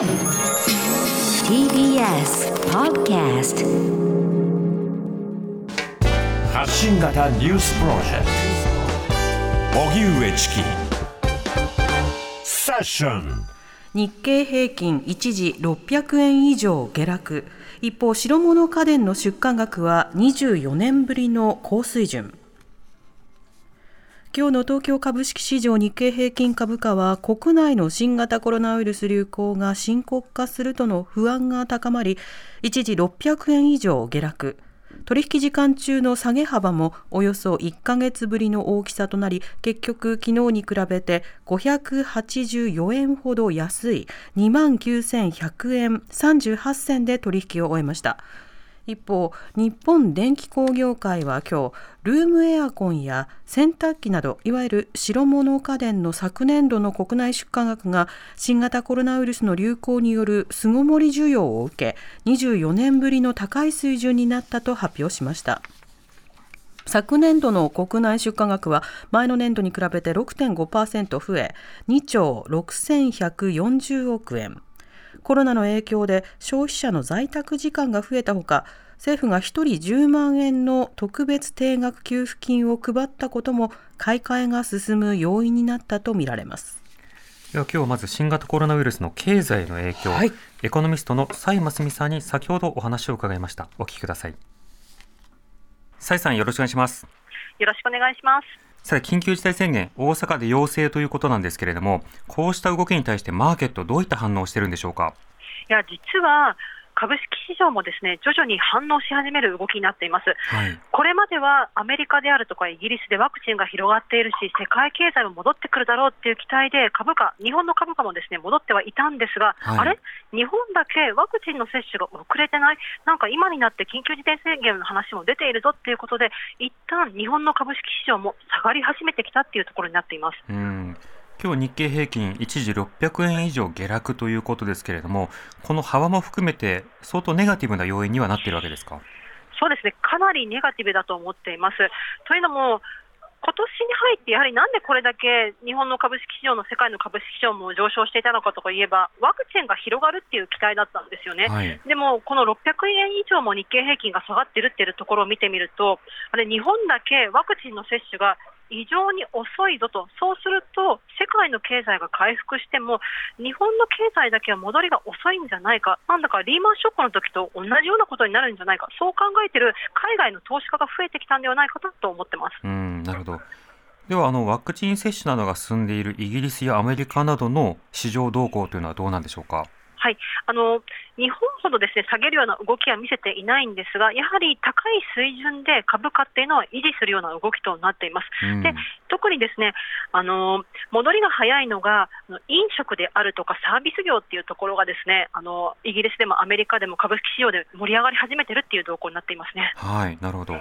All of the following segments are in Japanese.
TBS Podcast 発信型ニュースプロジェクト。荻上チキセッション日経平均一時600円以上下落。一方白物家電の出荷額は24年ぶりの高水準今日の東京株式市場日経平均株価は国内の新型コロナウイルス流行が深刻化するとの不安が高まり一時600円以上下落。取引時間中の下げ幅もおよそ1ヶ月ぶりの大きさとなり結局昨日に比べて584円ほど安い2万9100円38銭で取引を終えました。一方日本電気工業会は今日ルームエアコンや洗濯機などいわゆる白物家電の昨年度の国内出荷額が新型コロナウイルスの流行による巣ごもり需要を受け24年ぶりの高い水準になったと発表しました。昨年度の国内出荷額は前の年度に比べて6.5%増え2兆6140億円。コロナの影響で消費者の在宅時間が増えたほか政府が1人10万円の特別定額給付金を配ったことも買い替えが進む要因になったとみられます。では今日まず新型コロナウイルスの経済の影響、はい、エコノミストの蔡真澄さんに先ほどお話を伺いました。お聞きください。蔡さんよろしくお願いします。よろしくお願いします。さて、緊急事態宣言、大阪で要請ということなんですけれども、こうした動きに対してマーケット、どういった反応をしているんでしょうか？いや、実は、株式市場もですね徐々に反応し始める動きになっています、はい、これまではアメリカであるとかイギリスでワクチンが広がっているし世界経済も戻ってくるだろうっていう期待で株価日本の株価もですね戻ってはいたんですが、はい、あれ？日本だけワクチンの接種が遅れてない？なんか今になって緊急事態宣言の話も出ているぞっていうことで一旦日本の株式市場も下がり始めてきたっていうところになっています。うん今日日経平均一時600円以上下落ということですけれども、この幅も含めて相当ネガティブな要因にはなっているわけですか？そうですね、かなりネガティブだと思っています。というのも、今年に入って、やはりなんでこれだけ日本の株式市場の世界の株式市場も上昇していたのかとかいえば、ワクチンが広がるっていう期待だったんですよね、はい、でもこの600円以上も日経平均が下がってるっていうところを見てみると、あれ、日本だけワクチンの接種が異常に遅いぞと、そうすると、世界の経済が回復しても、日本の経済だけは戻りが遅いんじゃないか、なんだかリーマンショックの時と同じようなことになるんじゃないか、そう考えている海外の投資家が増えてきたんではないかと思ってます。うんなるほどではあのワクチン接種などが進んでいるイギリスやアメリカなどの市場動向というのはどうなんでしょうか？はい、あの日本ほどですね下げるような動きは見せていないんですが、やはり高い水準で株価っていうのは維持するような動きとなっています。うん、で特にですねあの戻りが早いのが飲食であるとかサービス業っていうところがですねあのイギリスでもアメリカでも株式市場で盛り上がり始めてるっていう動向になっていますね。はいなるほど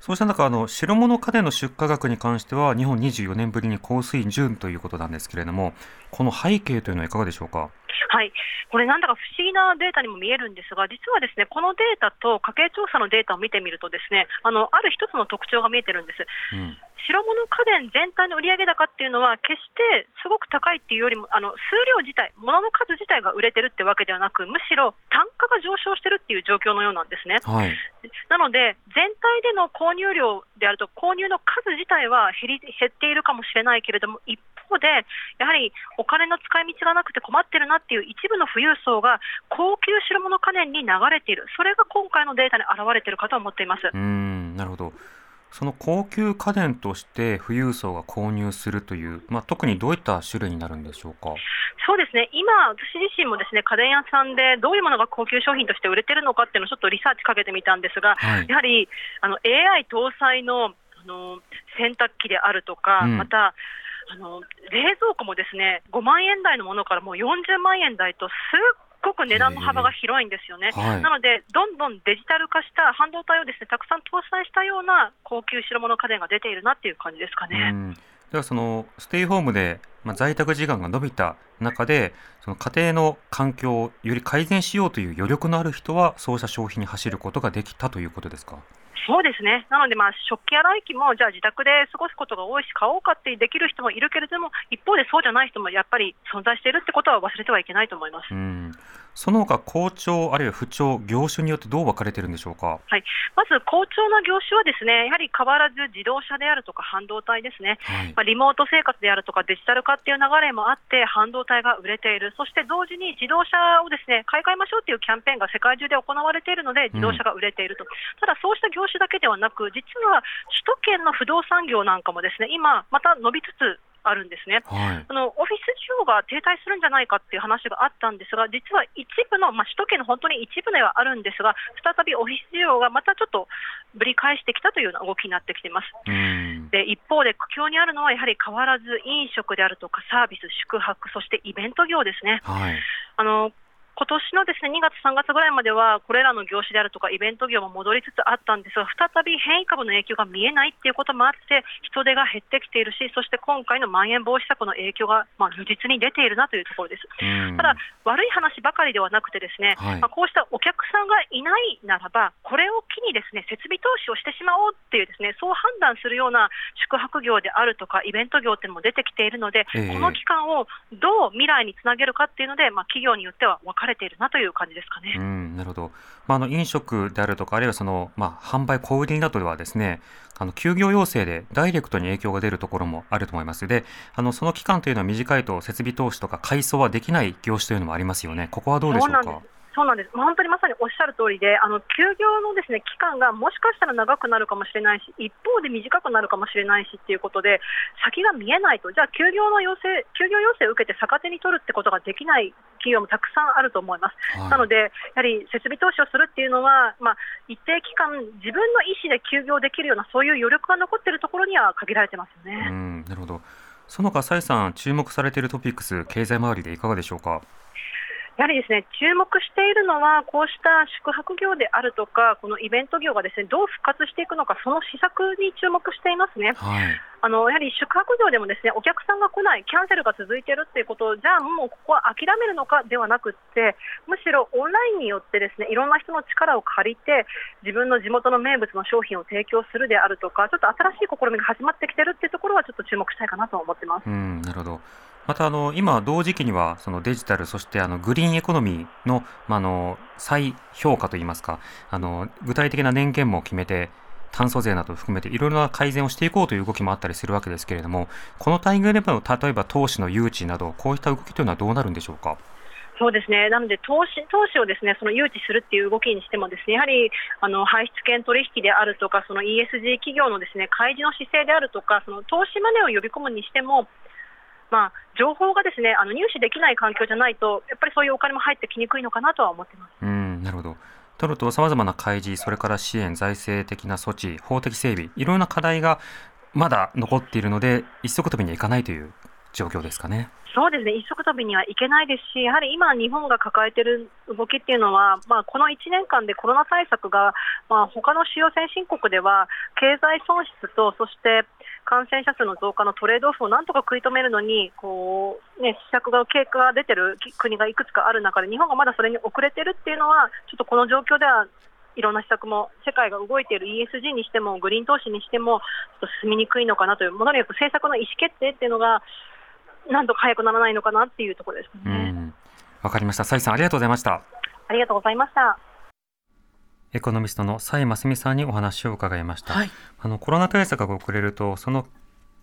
そうした中、あの白物家電の出荷額に関しては、日本24年ぶりに高水準ということなんですけれども、この背景というのはいかがでしょうか？はい、これ、なんだか不思議なデータにも見えるんですが、実はですねこのデータと家計調査のデータを見てみると、ですねあのある一つの特徴が見えてるんです。うん白物家電全体の売上高っていうのは、決してすごく高いっていうよりも、あの数量自体、物の数自体が売れてるってわけではなく、むしろ単価が上昇してるっていう状況のようなんですね。はい、なので、全体での購入量であると、購入の数自体は減り減っているかもしれないけれども、一方で、やはりお金の使い道がなくて困ってるなっていう一部の富裕層が、高級白物家電に流れている、それが今回のデータに表れているかと思っています。うんなるほど。その高級家電として富裕層が購入するという、まあ、特にどういった種類になるんでしょうか？そうですね、今、私自身もですね家電屋さんでどういうものが高級商品として売れてるのかっていうのをちょっとリサーチかけてみたんですが、はい、やはりあの AI 搭載のあの洗濯機であるとか、うん、またあの冷蔵庫もですね5万円台のものからもう40万円台とすっごく値段の幅が広いんですよね、はい、なので、どんどんデジタル化した半導体をですねたくさん搭載したような高級白物家電が出ているなっていう感じですかね。ではそのステイホームで、まあ、在宅時間が伸びた中でその家庭の環境をより改善しようという余力のある人はそうした消費に走ることができたということですか？そうですね、なので、まあ、食器洗い機も、じゃあ自宅で過ごすことが多いし、買おうかってできる人もいるけれども、一方でそうじゃない人もやっぱり存在しているってことは忘れてはいけないと思います。うん。その他好調、あるいは不調、業種によってどう分かれているんでしょうか、はい、まず好調な業種は、ですねやはり変わらず自動車であるとか半導体ですね、はい、まあ、リモート生活であるとかデジタル化っていう流れもあって、半導体が売れている、そして同時に自動車をですね買い替えましょうというキャンペーンが世界中で行われているので、自動車が売れていると、うん、ただそう業種だけではなく、実は首都圏の不動産業なんかもですね今、また伸びつつあるんですね、はい、あのオフィス需要が停滞するんじゃないかっていう話があったんですが、実は一部の、まあ、首都圏の本当に一部ではあるんですが、再びオフィス需要がまたちょっとぶり返してきたというような動きになってきています。で一方で苦境にあるのは、やはり変わらず飲食であるとか、サービス、宿泊、そしてイベント業ですね。はい、あの今年のですね2月、3月ぐらいまでは、これらの業種であるとか、イベント業も戻りつつあったんですが、再び変異株の影響が見えないっていうこともあって、人手が減ってきているし、そして今回のまん延防止策の影響が、まあ、如実に出ているなというところです。ただ、悪い話ばかりではなくて、ですね、はい、まあ、こうしたお客さんがいないならば、これを機にですね設備投資をしてしまおうっていう、ですねそう判断するような宿泊業であるとか、イベント業っていうのも出てきているので、えー、この期間をどう未来につなげるかっていうので、まあ、企業によっては分かれているなという感じですかね。うんなるほど、まあ、あの飲食であるとか、あるいはその、まあ、販売、小売りなどではですね、あの休業要請でダイレクトに影響が出るところもあると思います。で、あのその期間というのは短いと設備投資とか改装はできない業種というのもありますよね。ここはどうでしょうか？そうなんです、本当にまさにおっしゃる通りで、あの休業のですね期間がもしかしたら長くなるかもしれないし、一方で短くなるかもしれないしっていうことで、先が見えないと、じゃあ休業の要請、休業要請を受けて逆手に取るってことができない企業もたくさんあると思います。はい、なので、やはり設備投資をするっていうのは、まあ、一定期間、自分の意思で休業できるような、そういう余力が残っているところには限られてますよね。うんなるほどその他、蔡さん、注目されているトピックス、経済周りでいかがでしょうか？やはりですね注目しているのは、こうした宿泊業であるとか、このイベント業がですねどう復活していくのか、その施策に注目していますね。はい、あのやはり宿泊業でもですねお客さんが来ない、キャンセルが続いているということじゃあもうここは諦めるのかではなくて、むしろオンラインによってですねいろんな人の力を借りて、自分の地元の名物の商品を提供するであるとか、ちょっと新しい試みが始まってきているというところは、ちょっと注目したいかなと思ってます。うんなるほどまたあの今、同時期にはそのデジタル、そしてあのグリーンエコノミーの,、まあの再評価といいますかあの、具体的な年限も決めて、炭素税など含めていろいろな改善をしていこうという動きもあったりするわけですけれども、このタイミングでの例えば投資の誘致など、こういった動きというのはどうなるんでしょうか？そうですね、なので投資投資をですねその誘致するっていう動きにしても、ですねやはりあの排出権取引であるとか、その ESG 企業のですね開示の姿勢であるとか、その投資マネーを呼び込むにしても、まあ、情報がですねあの入手できない環境じゃないと、やっぱりそういうお金も入ってきにくいのかなとは思ってますうんなるほど。とると、さまざまな開示、それから支援、財政的な措置、法的整備、いろんな課題がまだ残っているので、一足飛びにはいかないという状況ですかね。そうですね、一足飛びにはいけないですし、やはり今、日本が抱えている動きっていうのは、まあ、この1年間でコロナ対策が、まあ、他の主要先進国では、経済損失と、そして感染者数の増加のトレードオフをなんとか食い止めるのに、こうね、施策が経過が出てる国がいくつかある中で、日本がまだそれに遅れてるっていうのは、ちょっとこの状況ではいろんな施策も世界が動いている ESG にしてもグリーン投資にしてもちょっと進みにくいのかなというものによく政策の意思決定っていうのがなんとか早くならないのかなっていうところですね。わかりました。蔡さんありがとうございました。ありがとうございました。エコノミストの蔡真澄さんにお話を伺いました。はい、あのコロナ対策が遅れるとその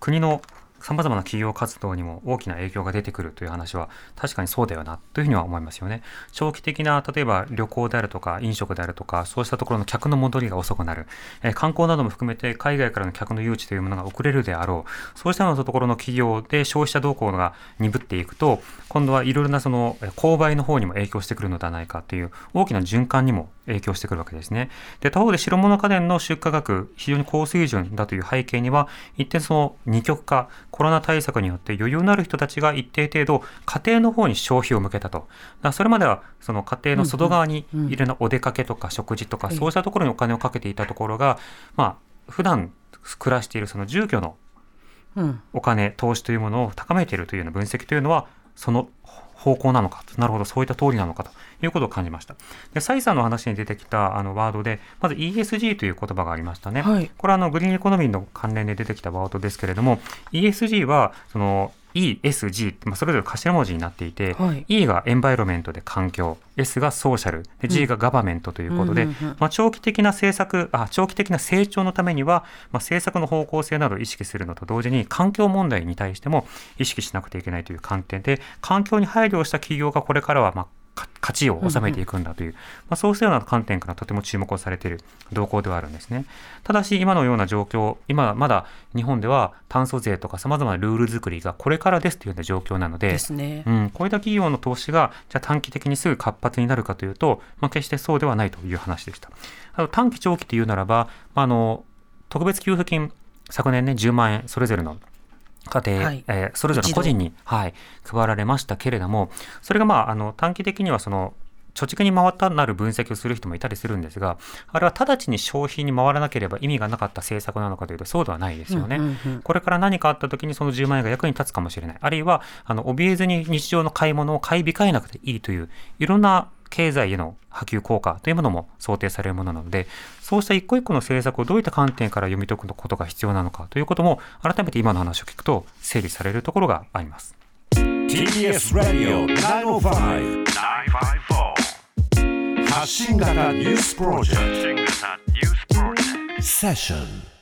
国のさまざまな企業活動にも大きな影響が出てくるという話は確かにそうだよなというふうには思いますよね。長期的な例えば旅行であるとか飲食であるとかそうしたところの客の戻りが遅くなる、え、観光なども含めて海外からの客の誘致というものが遅れるであろうそうしたようなところの企業で消費者動向が鈍っていくと今度はいろいろなその購買の方にも影響してくるのではないかという大きな循環にも影響してくるわけですね。で他方で白物家電の出荷額非常に高水準だという背景には一点その二極化コロナ対策によって余裕のある人たちが一定程度家庭の方に消費を向けたと。だそれまではその家庭の外側にいるのお出かけとか食事とかそうしたところにお金をかけていたところが、まあ普段暮らしているその住居のお金、投資というものを高めているというような分析というのはその方向なのかなるほど。そういった通りなのかと。いうことを感じました。でサイさんの話に出てきたあのワードでまず ESG という言葉がありましたね、はい、これはあのグリーンエコノミーの関連で出てきたワードですけれども ESG はその ESG、まあ、それぞれ頭文字になっていて、はい、E がエンバイロメントで環境 S がソーシャルで G がガバメントということで、まあ、長期的な政策あ長期的な成長のためには、まあ、政策の方向性などを意識するのと同時に環境問題に対しても意識しなくてはいけないという観点で環境に配慮した企業がこれからはまあ勝ちを収めていくんだという、うんうん、まあ、そうしたような観点からとても注目をされている動向ではあるんですね。ただし、今のような状況、今まだ日本では炭素税とかさまざまなルール作りがこれからですというような状況なので、ですね、うん、こういった企業の投資がじゃ短期的にすぐ活発になるかというと、まあ、決してそうではないという話でした。あと短期長期というならば、まあ、あの特別給付金、昨年ね、10万円、それぞれの家庭、はい、えー、それぞれの個人に、はい、配られましたけれども、それが、まあ、あの短期的にはその貯蓄に回ったなる分析をする人もいたりするんですが、あれは直ちに消費に回らなければ意味がなかった政策なのかというと、そうではないですよね。うんうんうん、これから何かあった時にその10万円が役に立つかもしれない。あるいは、あの、怯えずに日常の買い物を買い控えなくていいという、いろんな経済への波及効果というものも想定されるものなので、そうした一個一個の政策をどういった観点から読み解くことが必要なのかということも、改めて今の話を聞くと整理されるところがあります。TBS Radio 905発信型ニュースプロジェクト。セッション